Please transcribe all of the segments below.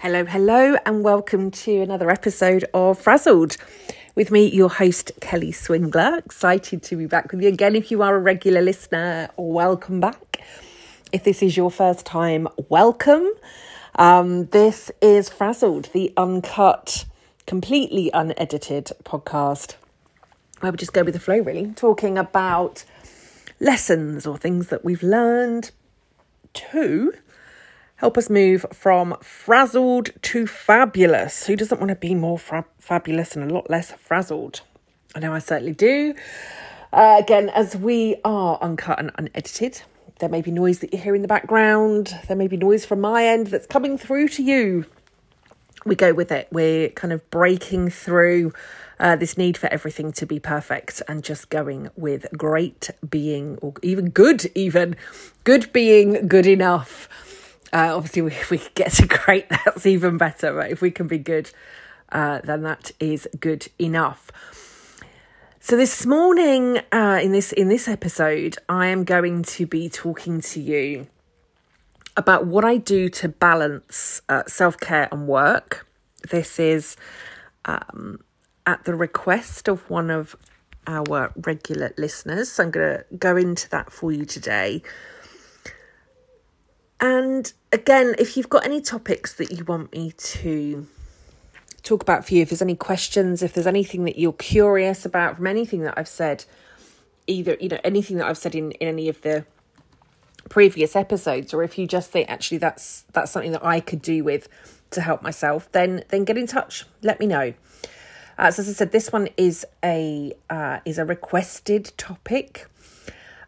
Hello, hello, and welcome to another episode of Frazzled. With me, your host, Kelly Swingler. Excited to be back with you again. If you are a regular listener, welcome back. If this is your first time, welcome. Um, this is Frazzled, the uncut, completely unedited podcast where we just go with the flow, really, talking about lessons or things that we've learned to help us move from frazzled to fabulous. Who doesn't want to be more fra- fabulous and a lot less frazzled? I know I certainly do. Uh, again, as we are uncut and unedited, there may be noise that you hear in the background. There may be noise from my end that's coming through to you. We go with it. We're kind of breaking through uh, this need for everything to be perfect and just going with great being, or even good, even good being good enough. Uh, obviously, if we get to great, that's even better. But if we can be good, uh, then that is good enough. So this morning, uh, in this in this episode, I am going to be talking to you about what I do to balance uh, self care and work. This is um, at the request of one of our regular listeners. So I'm going to go into that for you today. And again, if you've got any topics that you want me to talk about for you, if there's any questions, if there's anything that you're curious about from anything that I've said, either, you know, anything that I've said in, in any of the previous episodes, or if you just think actually that's that's something that I could do with to help myself, then then get in touch. Let me know. Uh, so as I said, this one is a uh, is a requested topic.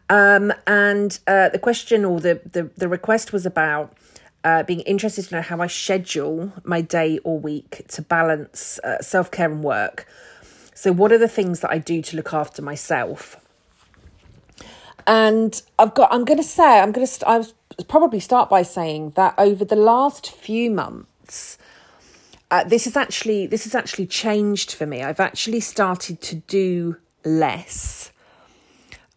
Um, and uh, the question or the, the, the request was about uh, being interested to know how I schedule my day or week to balance uh, self care and work. So, what are the things that I do to look after myself? And I've got, I'm going to say, I'm going to, st- I was probably start by saying that over the last few months, uh, this is actually this has actually changed for me. I've actually started to do less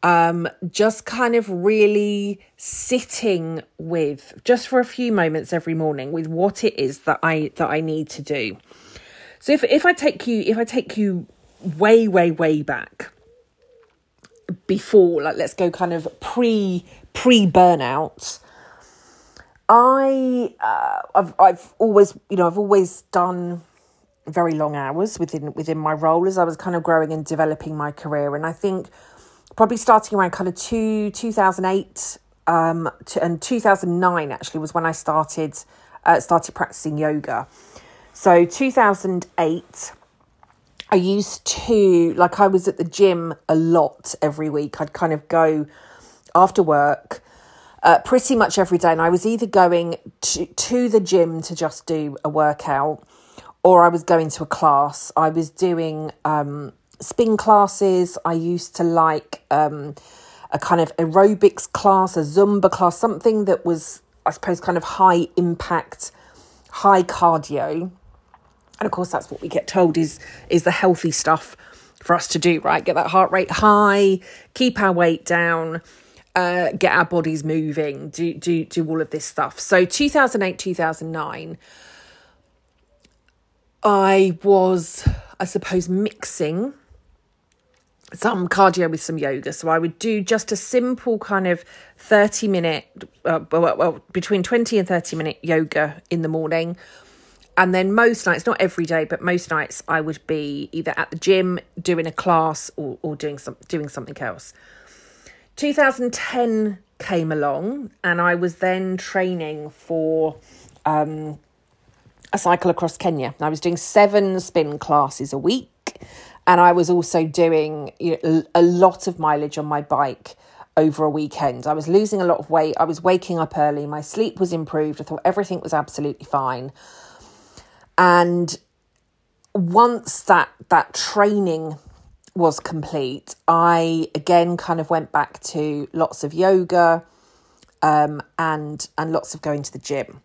um, just kind of really sitting with just for a few moments every morning with what it is that I that I need to do. So if if I take you if I take you way way way back before like let's go kind of pre pre burnout I uh, I've I've always you know I've always done very long hours within within my role as I was kind of growing and developing my career and I think probably starting around kind of two, 2008 um, to, and 2009 actually was when I started uh, started practicing yoga. So 2008 I used to like I was at the gym a lot every week. I'd kind of go after work uh, pretty much every day and I was either going to, to the gym to just do a workout or I was going to a class. I was doing um, spin classes. I used to like um, a kind of aerobics class, a Zumba class, something that was, I suppose, kind of high impact, high cardio. And of course, that's what we get told is is the healthy stuff for us to do, right? Get that heart rate high, keep our weight down, uh, get our bodies moving, do do do all of this stuff. So 2008, 2009, I was, I suppose, mixing some cardio with some yoga. So I would do just a simple kind of 30 minute, uh, well, well, between 20 and 30 minute yoga in the morning. And then most nights, not every day, but most nights, I would be either at the gym doing a class or, or doing some doing something else. 2010 came along, and I was then training for um, a cycle across Kenya. I was doing seven spin classes a week and I was also doing you know, a lot of mileage on my bike over a weekend. I was losing a lot of weight. I was waking up early. My sleep was improved. I thought everything was absolutely fine. And once that that training was complete, I again kind of went back to lots of yoga um, and and lots of going to the gym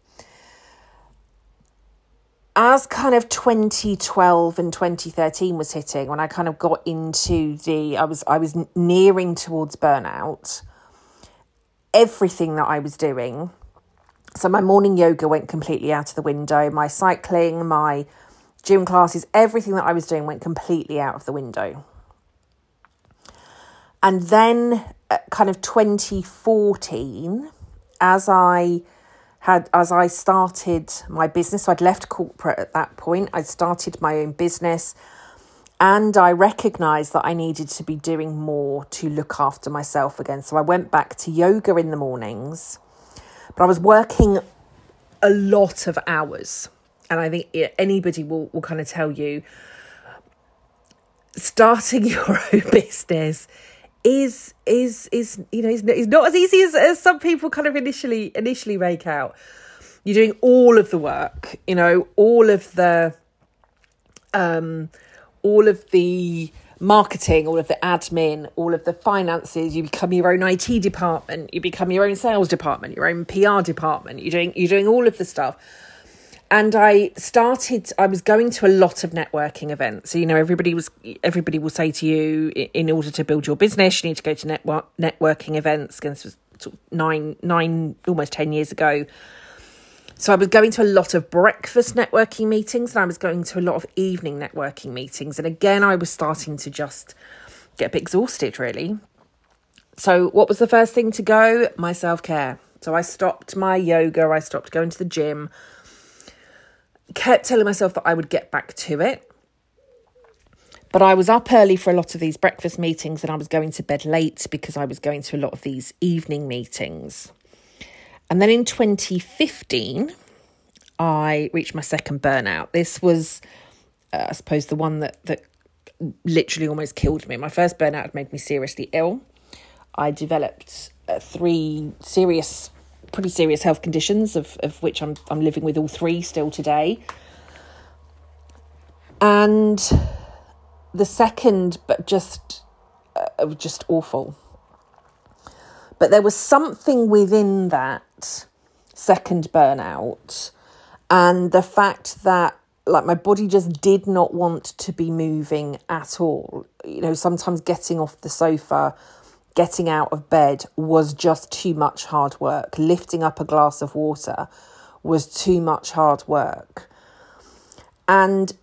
as kind of 2012 and 2013 was hitting when i kind of got into the i was i was nearing towards burnout everything that i was doing So my morning yoga went completely out of the window. My cycling, my gym classes, everything that I was doing went completely out of the window. And then, uh, kind of 2014, as I had as I started my business, so I'd left corporate at that point. I started my own business and I recognized that I needed to be doing more to look after myself again. So I went back to yoga in the mornings, but I was working a lot of hours. And I think anybody will, will kind of tell you starting your own business is is is you know is, is not as easy as, as some people kind of initially initially make out. You're doing all of the work you know all of the um all of the marketing all of the admin all of the finances. You become your own IT department. You become your own sales department your own PR department. You're doing you're doing all of the stuff and I started. I was going to a lot of networking events. So, you know, everybody was everybody will say to you, in order to build your business, you need to go to network networking events. And this was sort of nine nine almost ten years ago. So I was going to a lot of breakfast networking meetings, and I was going to a lot of evening networking meetings. And again, I was starting to just get a bit exhausted, really. So, what was the first thing to go? My self care. So I stopped my yoga. I stopped going to the gym kept telling myself that I would get back to it. But I was up early for a lot of these breakfast meetings and I was going to bed late because I was going to a lot of these evening meetings. And then in 2015, I reached my second burnout. This was, uh, I suppose, the one that, that literally almost killed me. My first burnout had made me seriously ill. I developed uh, three serious pretty serious health conditions, of, of which I'm, I'm living with all three still today. And the second, but just, uh, just awful. But there was something within that second burnout and the fact that like my body just did not want to be moving at all you know sometimes getting off the sofa getting out of bed was just too much hard work. Lifting up a glass of water was too much hard work. And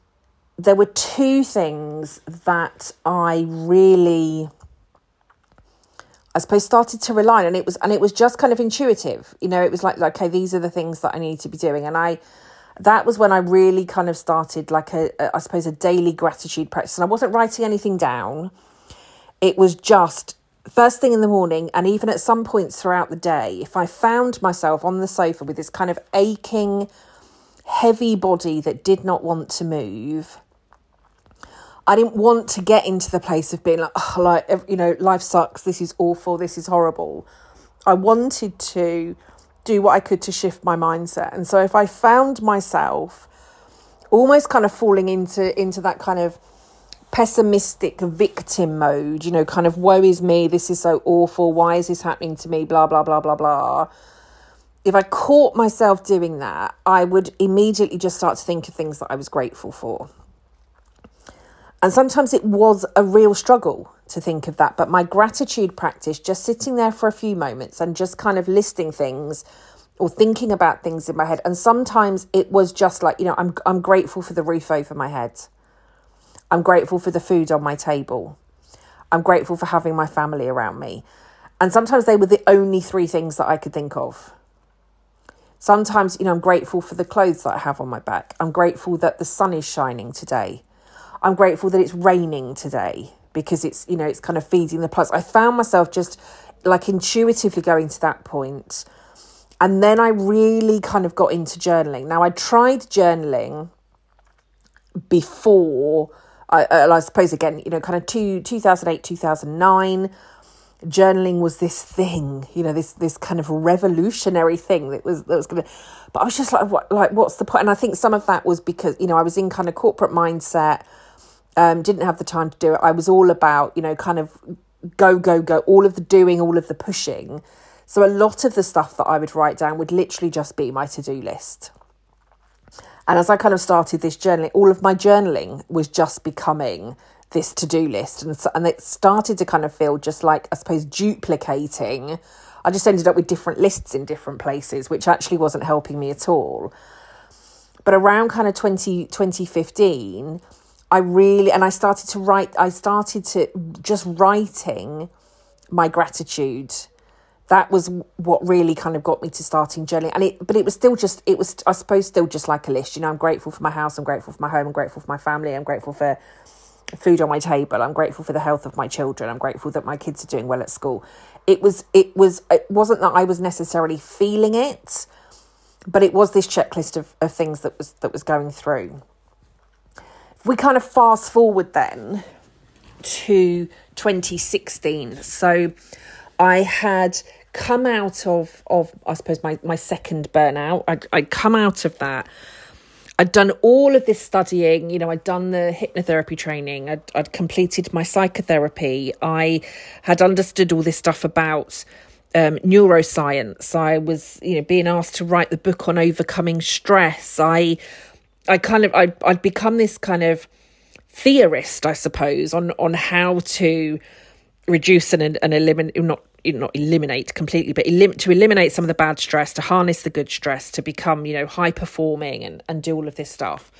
there were two things that I really I suppose started to rely on and it was and it was just kind of intuitive. You know, it was like okay, these are the things that I need to be doing and I that was when I really kind of started like a, a I suppose a daily gratitude practice and I wasn't writing anything down. It was just first thing in the morning and even at some points throughout the day, if I found myself on the sofa with this kind of aching, heavy body that did not want to move, I didn't want to get into the place of being like, oh, like, you know, life sucks, this is awful, this is horrible. I wanted to do what I could to shift my mindset. And so if I found myself almost kind of falling into into that kind of pessimistic victim mode, you know, kind of woe is me, this is so awful, why is this happening to me, blah, blah, blah, blah, blah. If I caught myself doing that, I would immediately just start to think of things that I was grateful for. And sometimes it was a real struggle to think of that. But my gratitude practice, just sitting there for a few moments and just kind of listing things or thinking about things in my head. And sometimes it was just like, you know, I'm I'm grateful for the roof over my head. I'm grateful for the food on my table. I'm grateful for having my family around me. And sometimes they were the only three things that I could think of. Sometimes, you know, I'm grateful for the clothes that I have on my back. I'm grateful that the sun is shining today. I'm grateful that it's raining today because it's, you know, it's kind of feeding the plants. I found myself just like intuitively going to that point. And then I really kind of got into journaling. Now, I tried journaling before I, I suppose again, you know, kind of two, 2008, 2009, journaling was this thing, you know, this this kind of revolutionary thing that was that was gonna but I was just like what like what's the point? And I think some of that was because, you know, I was in kind of corporate mindset, um, didn't have the time to do it. I was all about, you know, kind of go, go, go, all of the doing, all of the pushing. So a lot of the stuff that I would write down would literally just be my to-do list. And as I kind of started this journaling, all of my journaling was just becoming this to do list. And, and it started to kind of feel just like, I suppose, duplicating I just ended up with different lists in different places, which actually wasn't helping me at all. But around kind of 20, 2015, I really, and I started to write, I started to just writing my gratitude. That was what really kind of got me to starting journaling. And it, but it was still just, it was, I suppose, still just like a list. You know, I'm grateful for my house, I'm grateful for my home, I'm grateful for my family, I'm grateful for food on my table, I'm grateful for the health of my children, I'm grateful that my kids are doing well at school. It was, it was, it wasn't that I was necessarily feeling it but it was this checklist of, of things that was that was going through. If we kind of fast forward then to 2016. So I had come out of of I suppose my, my second burnout. I'd, I'd come out of that. I'd done all of this studying, you know, I'd done the hypnotherapy training, I'd, I'd completed my psychotherapy, I had understood all this stuff about um, neuroscience. I was, you know, being asked to write the book on overcoming stress. I, I kind of, I, I'd become this kind of theorist, I suppose, on on how to reduce and and eliminate not not eliminate completely, but elim- to eliminate some of the bad stress, to harness the good stress, to become, you know, high performing and, and do all of this stuff.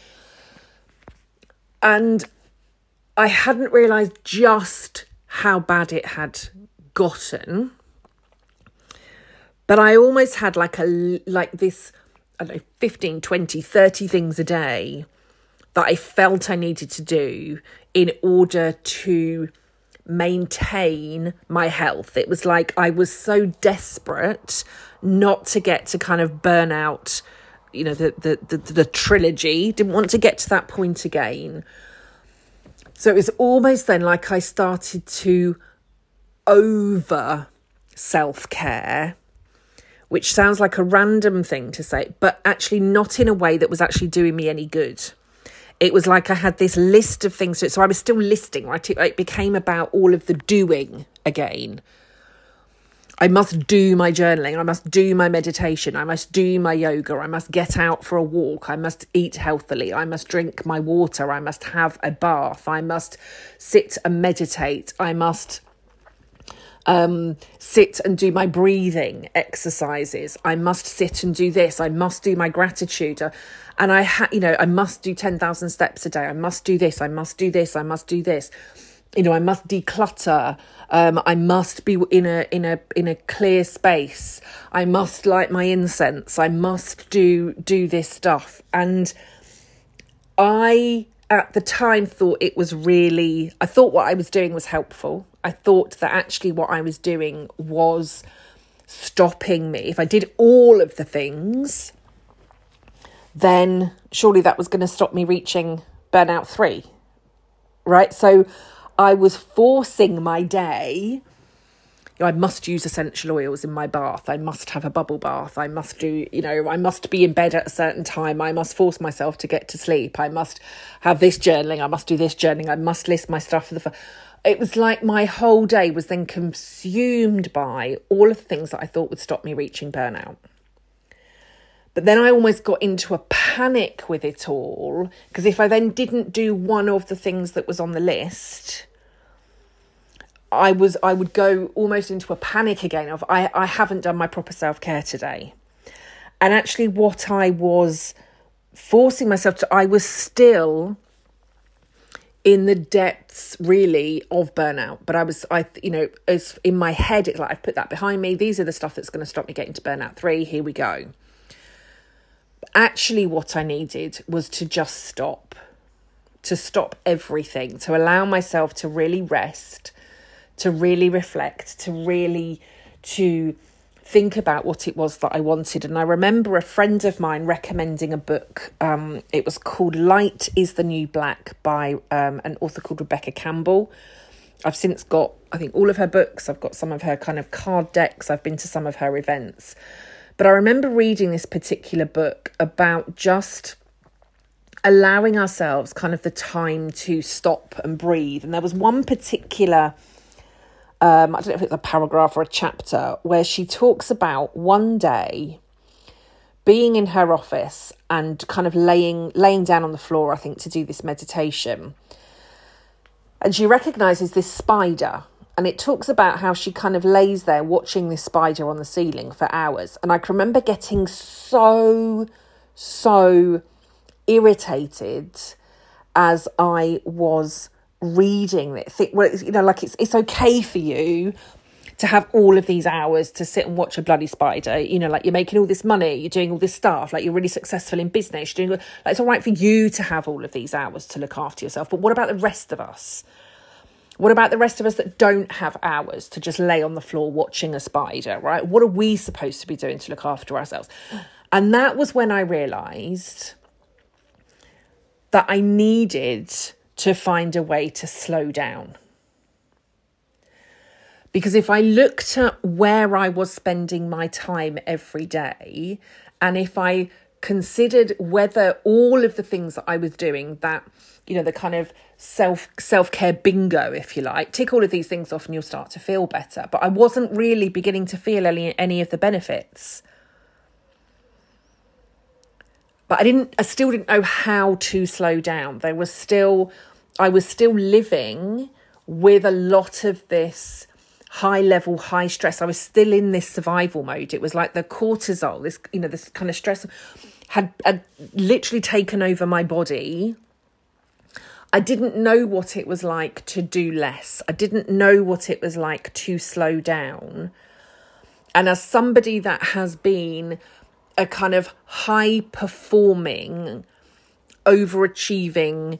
And I hadn't realised just how bad it had gotten but I almost had like a like this I don't know 15 20 30 things a day that I felt I needed to do in order to maintain my health. It was like I was so desperate not to get to kind of burnout, you know, the the the, the trilogy. Didn't want to get to that point again. So it was almost then like I started to over self care which sounds like a random thing to say, but actually not in a way that was actually doing me any good. It was like I had this list of things. So I was still listing, right? It, it became about all of the doing again. I must do my journaling. I must do my meditation. I must do my yoga. I must get out for a walk. I must eat healthily. I must drink my water. I must have a bath. I must sit and meditate. I must um, sit and do my breathing exercises. I must sit and do this. I must do my gratitude. And I, ha- you know, I must do 10,000 steps a day. I must do this. I must do this. I must do this. You know, I must declutter. Um, I must be in a in a in a clear space. I must light my incense. I must do do this stuff. And I at the time thought it was really. I thought what I was doing was helpful. I thought that actually what I was doing was stopping me. If I did all of the things, then surely that was going to stop me reaching burnout three. Right? So I was forcing my day. You know, I must use essential oils in my bath. I must have a bubble bath. I must do, you know, I must be in bed at a certain time. I must force myself to get to sleep. I must have this journaling. I must do this journaling. I must list my stuff for the it was like my whole day was then consumed by all of the things that I thought would stop me reaching burnout. But then I almost got into a panic with it all because if I then didn't do one of the things that was on the list, I was I would go almost into a panic again of I, I haven't done my proper self-care today. And actually what I was forcing myself to I was still in the depths really of burnout. But i was i you know as in my head it's like i've put that behind me. These are the stuff that's going to stop me getting to burnout. 3 here we go actually what i needed was to just stop to stop everything to allow myself to really rest to really reflect to really to think about what it was that I wanted. And I remember a friend of mine recommending a book. Um, it was called Light is the New Black by um, an author called Rebecca Campbell. I've since got, I think, all of her books. I've got some of her kind of card decks. I've been to some of her events. But I remember reading this particular book about just allowing ourselves kind of the time to stop and breathe. And there was one particular um, I don't know if it's a paragraph or a chapter, where she talks about one day being in her office and kind of laying laying down on the floor, I think, to do this meditation. And she recognizes this spider and it talks about how she kind of lays there watching this spider on the ceiling for hours. And I can remember getting so, so irritated as I was reading it. Think, well, you know, like it's it's okay for you to have all of these hours to sit and watch a bloody spider. You know, like you're making all this money, you're doing all this stuff, like you're really successful in business. You're doing like it's all right for you to have all of these hours to look after yourself. But what about the rest of us? What about the rest of us that don't have hours to just lay on the floor watching a spider, right? What are we supposed to be doing to look after ourselves? And that was when I realized that I needed to find a way to slow down. Because if I looked at where I was spending my time every day, and if I considered whether all of the things that I was doing, that, you know, the kind of self self care bingo, if you like, tick all of these things off and you'll start to feel better. But I wasn't really beginning to feel any, any of the benefits but I didn't I still didn't know how to slow down. There was still I was still living with a lot of this high level high stress. I was still in this survival mode. It was like the cortisol, this you know this kind of stress had, had literally taken over my body. I didn't know what it was like to do less. I didn't know what it was like to slow down. And as somebody that has been a kind of high performing, overachieving,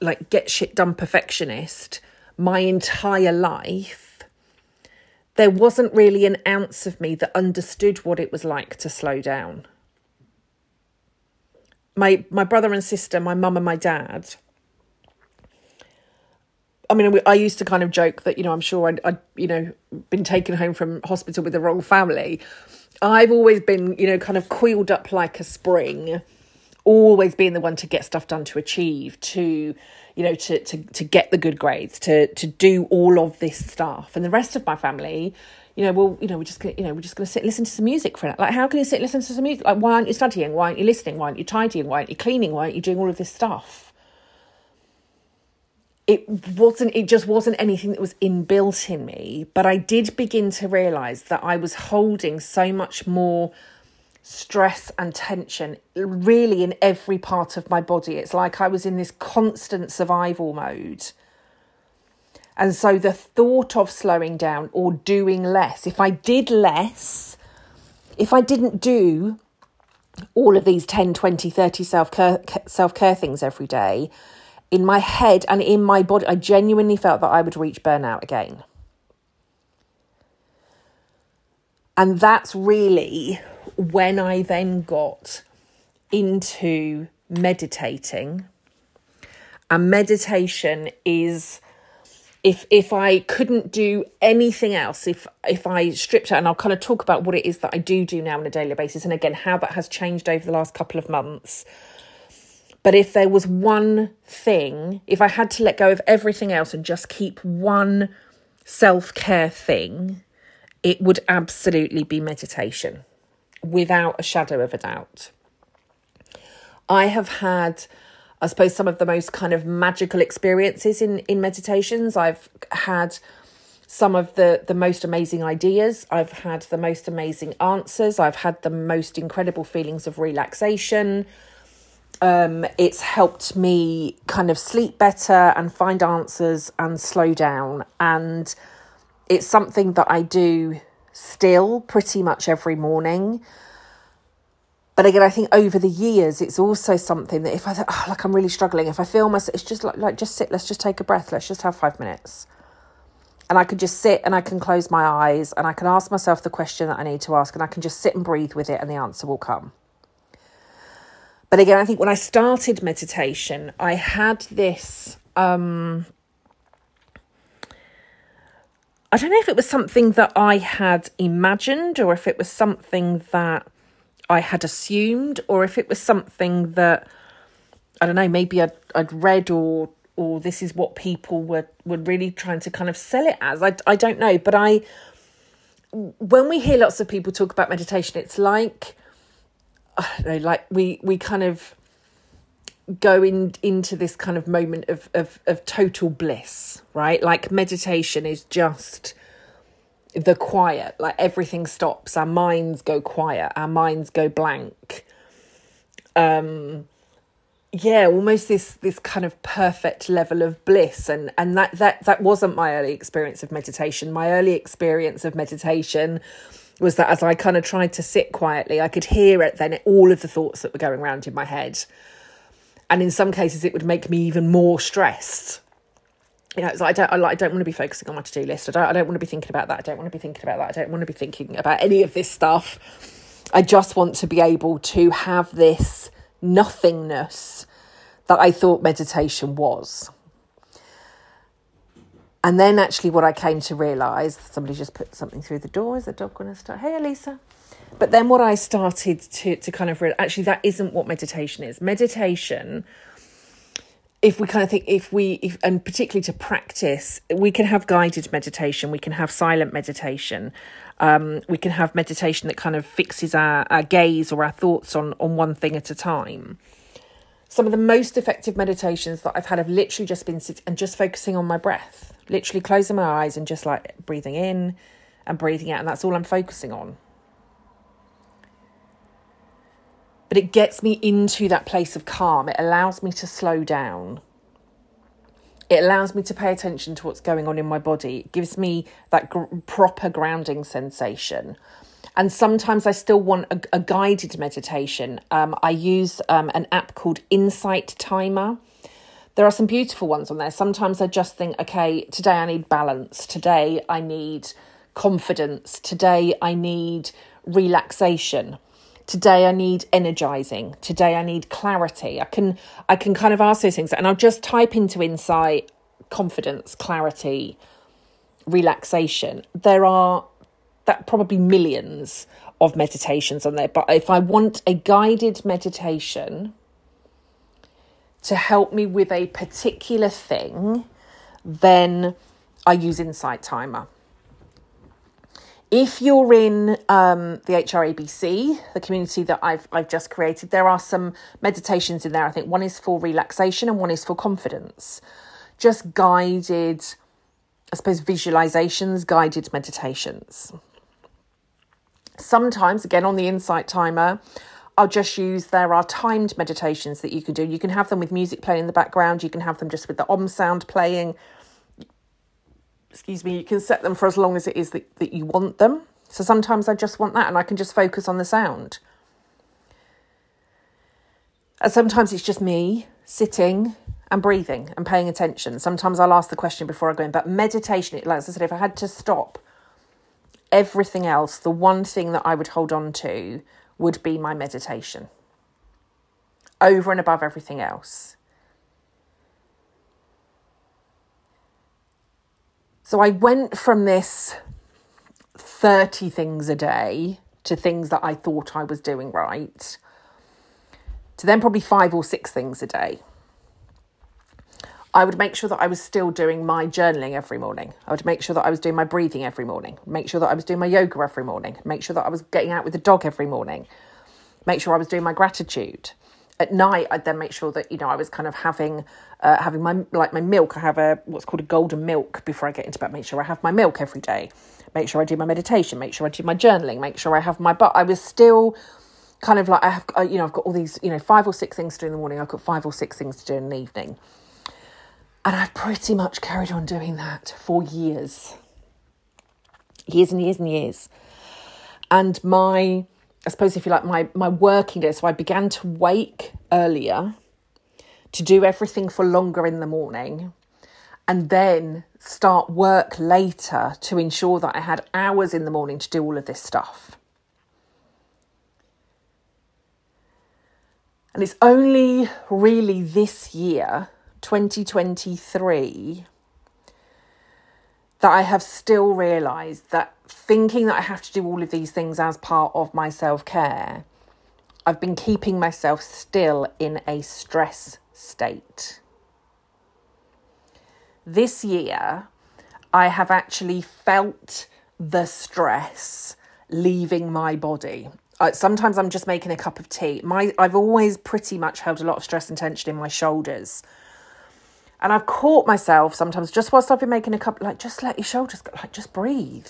like get shit done perfectionist my entire life, there wasn't really an ounce of me that understood what it was like to slow down. My my brother and sister, my mum and my dad. I mean, I used to kind of joke that you know I'm sure I'd, I'd you know been taken home from hospital with the wrong family, I've always been, you know, kind of coiled up like a spring, always being the one to get stuff done, to achieve, to, you know, to to to get the good grades, to to do all of this stuff, and the rest of my family. You know, well, you know, we're just gonna, you know, we're just gonna sit, listen to some music for it. Like, how can you sit, listen to some music? Like, why aren't you studying? Why aren't you listening? Why aren't you tidying? Why aren't you cleaning? Why aren't you doing all of this stuff? it wasn't it just wasn't anything that was inbuilt in me but i did begin to realize that i was holding so much more stress and tension really in every part of my body it's like i was in this constant survival mode and so the thought of slowing down or doing less if i did less if i didn't do all of these 10 20 30 self-care self-care things every day in my head and in my body, I genuinely felt that I would reach burnout again. And that's really when I then got into meditating. And meditation is if if I couldn't do anything else, if if I stripped out, and I'll kind of talk about what it is that I do do now on a daily basis, and again how that has changed over the last couple of months. But if there was one thing, if I had to let go of everything else and just keep one self care thing, it would absolutely be meditation without a shadow of a doubt. I have had, I suppose, some of the most kind of magical experiences in, in meditations. I've had some of the, the most amazing ideas. I've had the most amazing answers. I've had the most incredible feelings of relaxation um, it's helped me kind of sleep better and find answers and slow down. And it's something that I do still pretty much every morning. But again, I think over the years, it's also something that if I oh, like I'm really struggling, if I feel myself, it's just like like just sit, let's just take a breath, let's just have five minutes, and I can just sit and I can close my eyes and I can ask myself the question that I need to ask, and I can just sit and breathe with it, and the answer will come. But again, I think when I started meditation, I had this. Um, I don't know if it was something that I had imagined or if it was something that I had assumed or if it was something that I don't know, maybe I'd I'd read or or this is what people were were really trying to kind of sell it as. I I don't know, but I when we hear lots of people talk about meditation, it's like I don't know, like we we kind of go in, into this kind of moment of, of, of total bliss, right? Like meditation is just the quiet, like everything stops, our minds go quiet, our minds go blank. Um, yeah almost this this kind of perfect level of bliss. And and that that that wasn't my early experience of meditation. My early experience of meditation was that as i kind of tried to sit quietly i could hear it then all of the thoughts that were going around in my head and in some cases it would make me even more stressed you know, it's like I don't, I, like, I don't want to be focusing on my to do list. I don't, I don't want to be thinking about that. I don't want to be thinking about that. I don't want to be thinking about any of this stuff. I just want to be able to have this nothingness that I thought meditation was. And then actually, what I came to realize somebody just put something through the door. Is the dog going to start? Hey, Elisa. But then what I started to, to kind of realize actually, that isn't what meditation is. Meditation if we kind of think if we if, and particularly to practice we can have guided meditation we can have silent meditation um, we can have meditation that kind of fixes our, our gaze or our thoughts on on one thing at a time. Some of the most effective meditations that i've had have literally just been sitting and just focusing on my breath. Literally closing my eyes and just like breathing in and breathing out and that's all i'm focusing on but it gets me into that place of calm. It allows me to slow down. It allows me to pay attention to what's going on in my body. It gives me that gr- proper grounding sensation. And sometimes I still want a, a guided meditation. Um, I use um, an app called Insight Timer. There are some beautiful ones on there. Sometimes I just think, okay, today I need balance. Today I need confidence. Today I need relaxation today i need energizing. Today i need clarity. I can i can kind of ask those things and i'll just type into insight confidence clarity relaxation. There are that probably millions of meditations on there but if i want a guided meditation to help me with a particular thing then i use insight timer if you're in um, the HRABC, the community that I've I've just created, there are some meditations in there. I think one is for relaxation and one is for confidence. Just guided, I suppose, visualizations, guided meditations. Sometimes, again, on the Insight Timer, I'll just use there are timed meditations that you can do. You can have them with music playing in the background. You can have them just with the om sound playing excuse me, you can set them for as long as it is that, that you want them. So sometimes I just want that and I can just focus on the sound. And sometimes it's just me sitting and breathing and paying attention. Sometimes I'll ask the question before I go in, but meditation, like I said, if I had to stop everything else, the one thing that I would hold on to would be my meditation over and above everything else. So I went from this 30 things a day to things that I thought I was doing right to then probably five or six things a day. I would make sure that I was still doing my journaling every morning. I would make sure that I was doing my breathing every morning. Make sure that I was doing my yoga every morning. Make sure that I was getting out with the dog every morning. Make sure I was doing my gratitude at night I'd then make sure that you know I was kind of having uh, having my like my milk. I have a what's called a golden milk before I get into bed. Make sure I have my milk every day. Make sure I do my meditation. Make sure I do my journaling. Make sure I have my but I was still kind of like I have you know I've got all these you know five or six things to do in the morning. I've got five or six things to do in the evening. And I've pretty much carried on doing that for years. Years and years and years. And my I suppose if you like my my working day. So I began to wake earlier to do everything for longer in the morning and then start work later to ensure that I had hours in the morning to do all of this stuff. And it's only really this year, 2023, that I have still realised that thinking that I have to do all of these things as part of my self care, I've been keeping myself still in a stress state. This year, I have actually felt the stress leaving my body. Uh, sometimes I'm just making a cup of tea. My I've always pretty much held a lot of stress and tension in my shoulders. And I've caught myself sometimes just whilst I've been making a cup, like just let your shoulders go, like just breathe.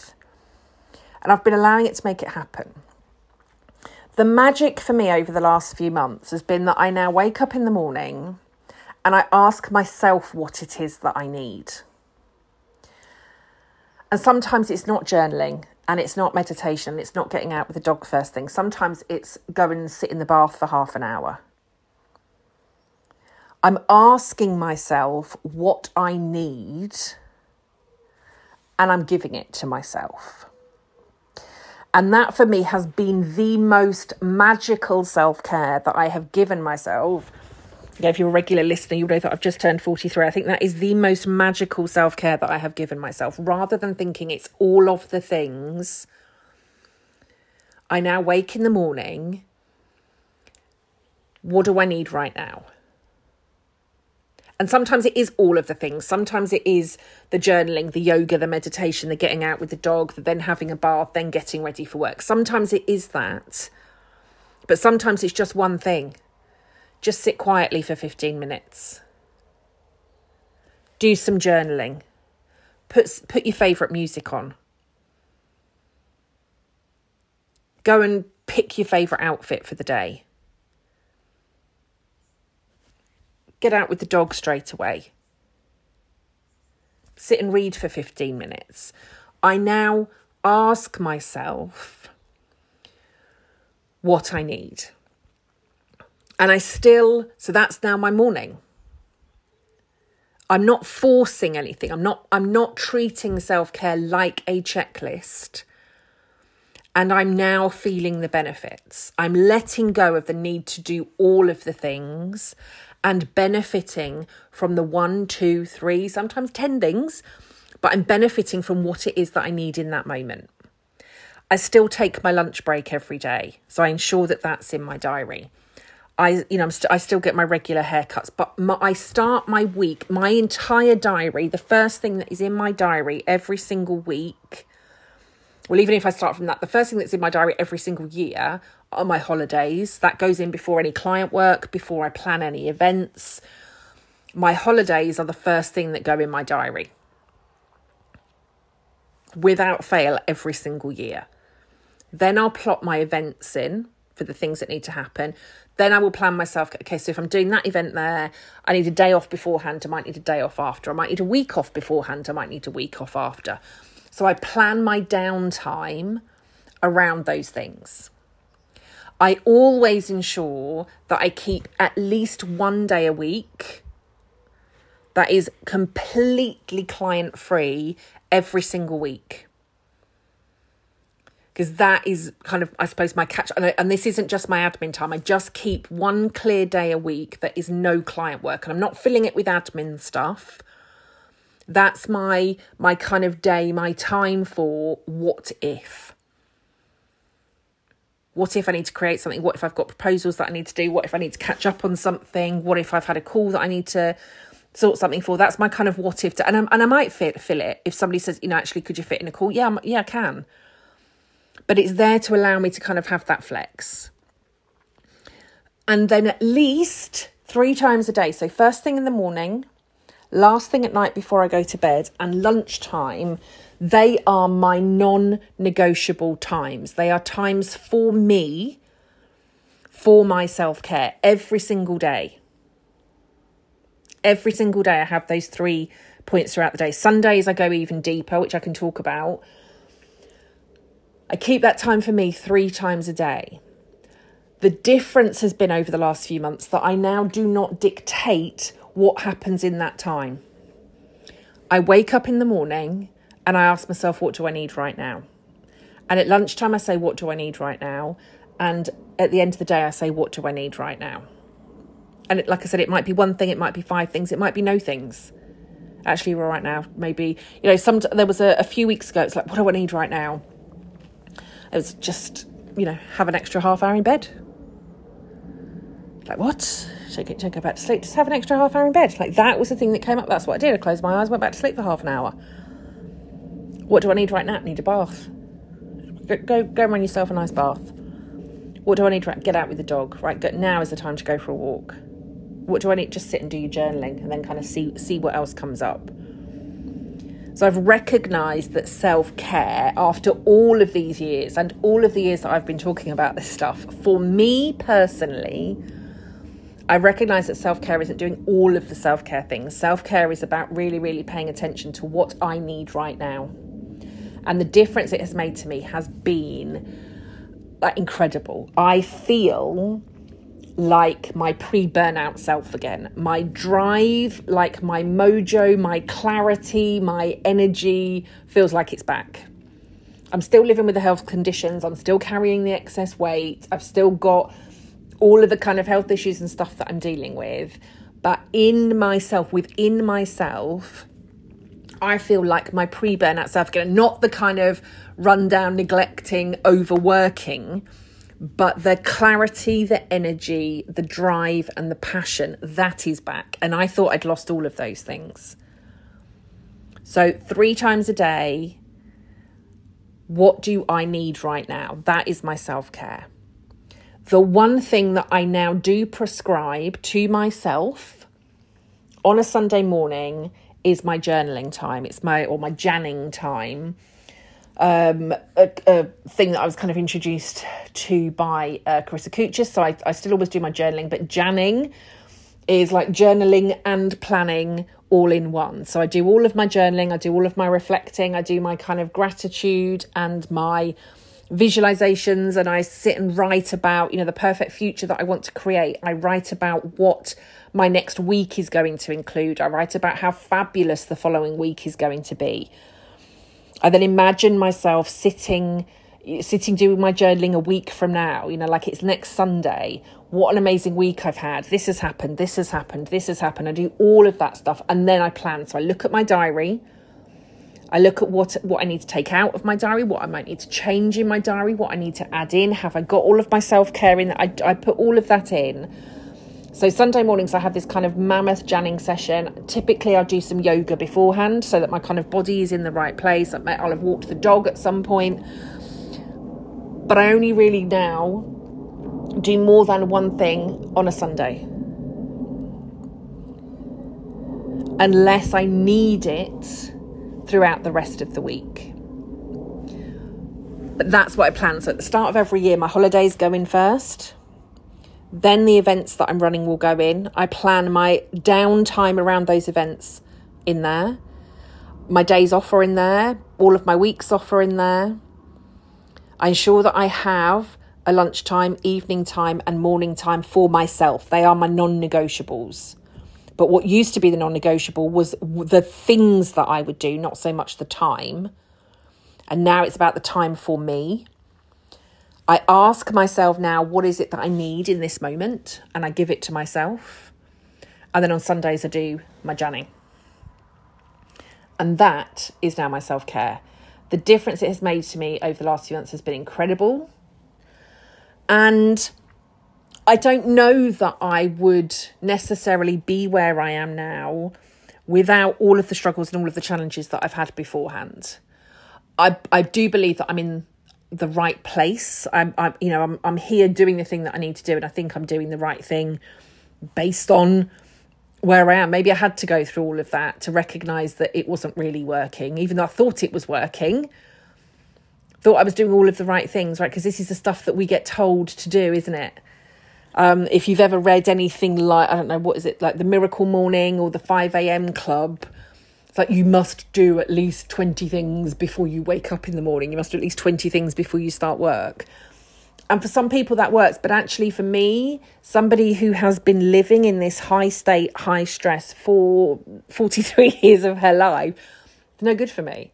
And I've been allowing it to make it happen. The magic for me over the last few months has been that I now wake up in the morning and I ask myself what it is that I need. And sometimes it's not journaling and it's not meditation, it's not getting out with the dog first thing. Sometimes it's going and sit in the bath for half an hour. I'm asking myself what I need and I'm giving it to myself. And that for me has been the most magical self care that I have given myself. Yeah, if you're a regular listener, you know that I've just turned 43. I think that is the most magical self care that I have given myself. Rather than thinking it's all of the things, I now wake in the morning. What do I need right now? And sometimes it is all of the things. Sometimes it is the journaling, the yoga, the meditation, the getting out with the dog, the then having a bath, then getting ready for work. Sometimes it is that. But sometimes it's just one thing. Just sit quietly for 15 minutes. Do some journaling. Put, put your favourite music on. Go and pick your favourite outfit for the day. Get out with the dog straight away. Sit and read for 15 minutes. I now ask myself what I need. And I still, so that's now my morning. I'm not forcing anything. I'm not I'm not treating self-care like a checklist. And I'm now feeling the benefits. I'm letting go of the need to do all of the things and benefiting from the one, two, three, sometimes 10 things, but I'm benefiting from what it is that I need in that moment. I still take my lunch break every day, so I ensure that that's in my diary. I, you know, st- i still get my regular haircuts, but my, I start my week, my entire diary. The first thing that is in my diary every single week well, even if I start from that, the first thing that's in my diary every single year are my holidays. That goes in before any client work, before I plan any events. My holidays are the first thing that go in my diary without fail every single year. Then I'll plot my events in for the things that need to happen. Then I will plan myself. Okay, so if I'm doing that event there, I need a day off beforehand. I might need a day off after. I might need a week off beforehand. I might need a week off after. So I plan my downtime around those things. I always ensure that I keep at least one day a week that is completely client free every single week. Because that is kind of, I suppose, my catch. And this isn't just my admin time. I just keep one clear day a week that is no client work. And I'm not filling it with admin stuff that's my my kind of day my time for what if. What if i need to create something? What if i've got proposals that i need to do? What if i need to catch up on something? What if i've had a call that i need to sort something for? That's my kind of what if to, and, I, and i might fit fill it if somebody says you know actually could you fit in a call? Yeah yeah i can. But it's there to allow me to kind of have that flex. And then at least three times a day. So first thing in the morning last thing at night before I go to bed, and lunchtime, they are my non negotiable times. They are times for me, for my self care every single day. Every single day, I have those three points throughout the day. Sundays, I go even deeper, which I can talk about. I keep that time for me three times a day. The difference has been over the last few months that I now do not dictate what happens in that time. I wake up in the morning and I ask myself, what do I need right now? And at lunchtime, I say, what do I need right now? And at the end of the day, I say, what do I need right now? And it, like I said, it might be one thing, it might be five things, it might be no things. Actually, right now, maybe, you know, some there was a, a few weeks ago, it's like, what do I need right now? It was just, you know, have an extra half hour in bed. Like, what? Don't, don't go back to sleep. Just have an extra half hour in bed. Like that was the thing that came up. That's what I did. I closed my eyes, went back to sleep for half an hour. What do I need right now? I need a bath. Go, go, go and run yourself a nice bath. What do I need to get out with the dog? Right, now is the time to go for a walk. What do I need? Just sit and do your journaling and then kind of see see what else comes up. So I've recognized that self care after all of these years and all of the years that I've been talking about this stuff, for me personally, I recognize that self care isn't doing all of the self care things. Self care is about really, really paying attention to what I need right now. And the difference it has made to me has been like, incredible. I feel like my pre burnout self again. My drive, like my mojo, my clarity, my energy feels like it's back. I'm still living with the health conditions. I'm still carrying the excess weight. I've still got all of the kind of health issues and stuff that I'm dealing with. But in myself, within myself, I feel like my pre burnout self again, not the kind of rundown, neglecting, overworking but the clarity, the energy, the drive, and the passion that is back. And I thought I'd lost all of those things. So, three times a day, what do I need right now? That is my self care. The one thing that I now do prescribe to myself on a Sunday morning is my journaling time. It's my, or my janning time um, a, a, thing that I was kind of introduced to by uh, Carissa Kuchis. So I, I still always do my journaling, but janning is like journaling and planning all in one. So I do all of my journaling, I do all of my reflecting, I do my kind of gratitude and my visualizations and I sit and write about, you know, the perfect future that I want to create. I write about what my next week is going to include. I write about how fabulous the following week is going to be. I then imagine myself sitting sitting doing my journaling a week from now, you know, like it's next Sunday. What an amazing week I've had. This has happened, this has happened, this has happened. I do all of that stuff and then I plan. So I look at my diary. I look at what what I need to take out of my diary, what I might need to change in my diary, what I need to add in. Have I got all of my self care in? I, I put all of that in so Sunday mornings I have this kind of mammoth janning session. Typically I'll do some yoga beforehand so that my kind of body is in the right place. I'll have walked the dog at some point. But I only really now do more than one thing on a Sunday. Unless I need it throughout the rest of the week. But that's what I plan. So at the start of every year, my holidays go in first then the events that I'm running will go in. I plan my downtime around those events in there. My days off are in there. All of my weeks off are in there. I ensure that I have a lunchtime, evening time, and morning time for myself. They are my non negotiables. But what used to be the non negotiable was the things that I would do, not so much the time. And now it's about the time for me. I ask myself now, what is it that I need in this moment? And I give it to myself. And then on Sundays, I do my janning. And that is now my self care. The difference it has made to me over the last few months has been incredible. And I don't know that I would necessarily be where I am now without all of the struggles and all of the challenges that I've had beforehand. I, I do believe that I'm in the right place. I'm, I'm you know, I'm, I'm here doing the thing that I need to do, and I think I'm doing the right thing based on where I am. Maybe I had to go through all of that to recognize that it wasn't really working, even though I thought it was working. Thought I was doing all of the right things, right? Because this is the stuff that we get told to do, isn't it? Um, if you've ever read anything like, I don't know, what is it, like the Miracle Morning or the 5 a.m. Club, it's like you must do at least 20 things before you wake up in the morning. You must do at least 20 things before you start work. And for some people that works, but actually for me, somebody who has been living in this high state, high stress for 43 years of her life, no good for me.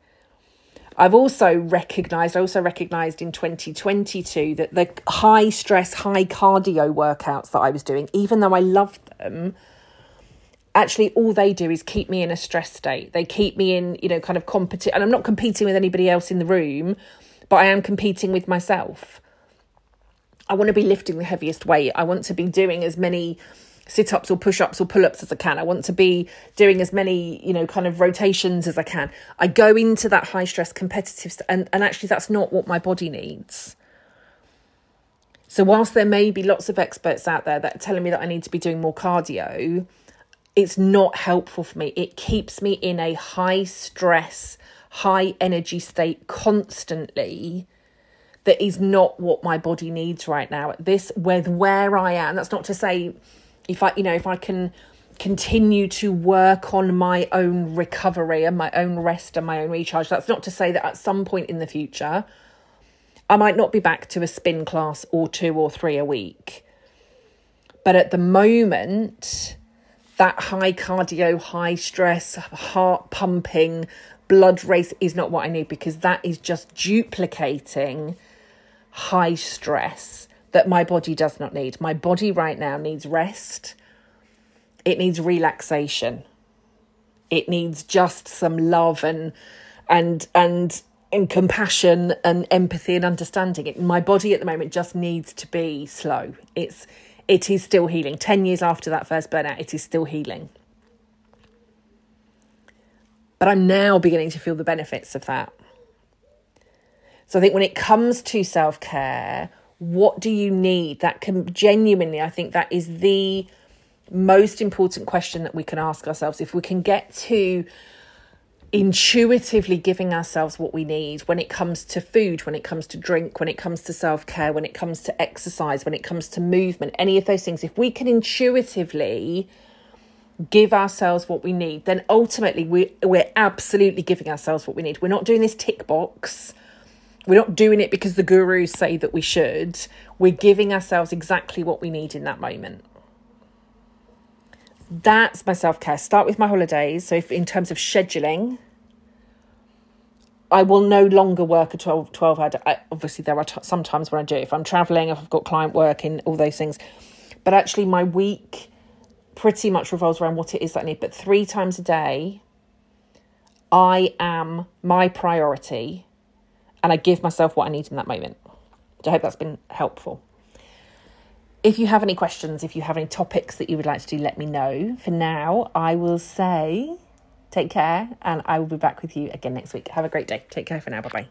I've also recognized, I also recognized in 2022 that the high stress, high cardio workouts that I was doing, even though I loved them, actually all they do is keep me in a stress state. They keep me in, you know, kind of competition. And I'm not competing with anybody else in the room, but I am competing with myself. I want to be lifting the heaviest weight. I want to be doing as many sit ups or push ups or pull ups as I can. I want to be doing as many, you know, kind of rotations as I can. I go into that high stress competitive, st- and, and actually, that's not what my body needs. So, whilst there may be lots of experts out there that are telling me that I need to be doing more cardio, it's not helpful for me. It keeps me in a high stress, high energy state constantly. That is not what my body needs right now. At This, with where I am, that's not to say if I, you know, if I can continue to work on my own recovery and my own rest and my own recharge. That's not to say that at some point in the future I might not be back to a spin class or two or three a week. But at the moment, that high cardio, high stress, heart pumping, blood race is not what I need because that is just duplicating high stress that my body does not need. My body right now needs rest, it needs relaxation, it needs just some love and and and and compassion and empathy and understanding. It my body at the moment just needs to be slow. It's it is still healing. 10 years after that first burnout it is still healing. But i'm now beginning to feel the benefits of that. So i think when it comes to self-care what do you need that can genuinely i think that is the most important question that we can ask ourselves if we can get to intuitively giving ourselves what we need when it comes to food, when it comes to drink, when it comes to self care, when it comes to exercise, when it comes to movement, any of those things, if we can intuitively give ourselves what we need, then ultimately we, we're absolutely giving ourselves what we need. We're not doing this tick box. We're not doing it because the gurus say that we should. We're giving ourselves exactly what we need in that moment that's my self care. Start with my holidays. So, if in terms of scheduling, I will no longer work a 12, 12 hour day. Obviously, there are t- some times when I do. If I'm traveling, if I've got client work in, all those things. But actually, my week pretty much revolves around what it is that I need. But three times a day, I am my priority and I give myself what I need in that moment. I hope that's been helpful. If you have any questions, if you have any topics that you would like to do, let me know. For now, I will say take care and I will be back with you again next week. Have a great day. Take care for now. Bye bye.